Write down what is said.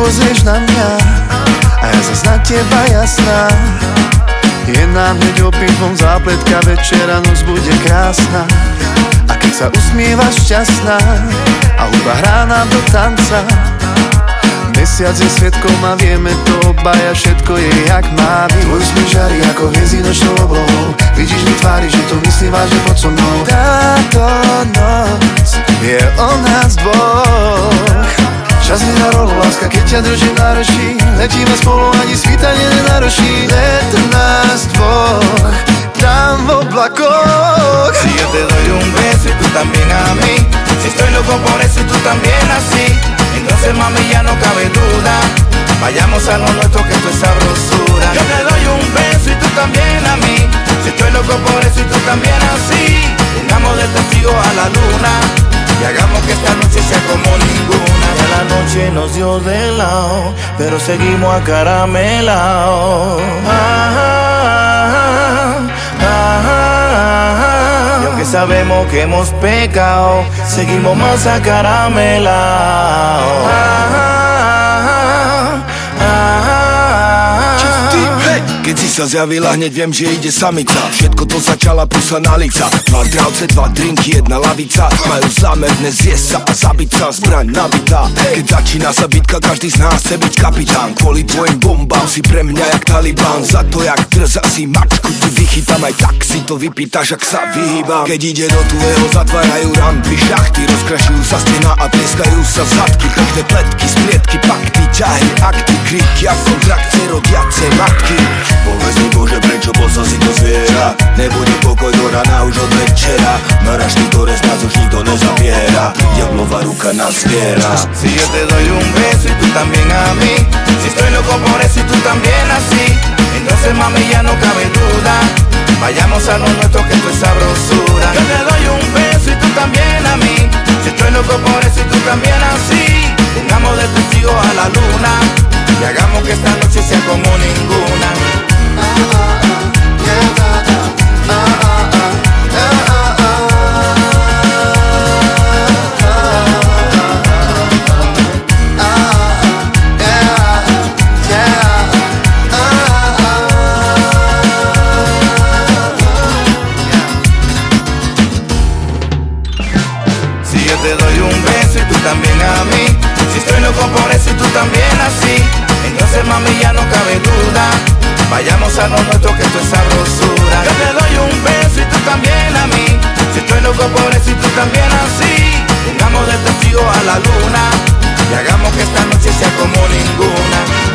pozrieš na mňa A ja zas na teba jasná. Je nám hneď opitvom zápletka Večera noc bude krásna. A keď sa usmievaš šťastná A hudba hrá nám do tanca Mesiac je svetkom a vieme to obaja Všetko je jak má byť Tvoj smie žarí ako hviezdy nočnou oblohou Vidíš mi tvári, že to myslí vážne pod so mnou. Táto noc je o nás dvoch Čas rolu, láska, keď ťa náročí Letíme Si yo te doy un beso y tú también a mí Si estoy loco por eso y tú también así Entonces mami ya no cabe duda Vayamos a lo nuestro que esto es sabrosura Yo te doy un beso y tú también a mí Si estoy loco por eso y tú también así Pongamos de testigo a la luna. Y hagamos que esta noche sea como ninguna noche nos dio de lado Pero seguimos acaramelados ah, ah, ah, que sabemos que hemos pecado, seguimos más acaramelados. Sa zjavila, hneď viem, že ide samica. Všetko to začala pusa na lica. Dva dravce, dva drinky, jedna lavica. Majú zámer dnes zjesť sa a zabiť sa Zbraň nabitá. Keď začína sa bitka, každý z nás chce byť kapitán. Kvôli tvojim bombám si pre mňa jak Taliban. Za to, jak drza si mačku ti vychytám. Aj tak si to vypýtaš, ak sa vyhýbam. Keď ide do tvojho, zatvárajú rampy Šachty, rozkrašujú sa stena a tleskajú sa zadky. Pekné pletky, splietky, pakty, ťahy, akty Kriky a kontrakcie rodiace matky. Povedz mi Bože, prečo poslal si to zviera? Nebude pokoj do rana už od večera. Naražky, ktoré z nás už nikto nezabiera. Diablová ruka nás zbiera. Si yo te doy un beso y tú también a mí Si estoy loco por estoy loco por eso y tú también así. Entonces mami ya no cabe duda. Vayamos a lo nuestro que esto es sabrosura. Yo te doy un beso y tú también a mí. Si estoy loco por eso y tú también así. Pongamos de testigo a la luna. Y hagamos que esta noche sea como ninguna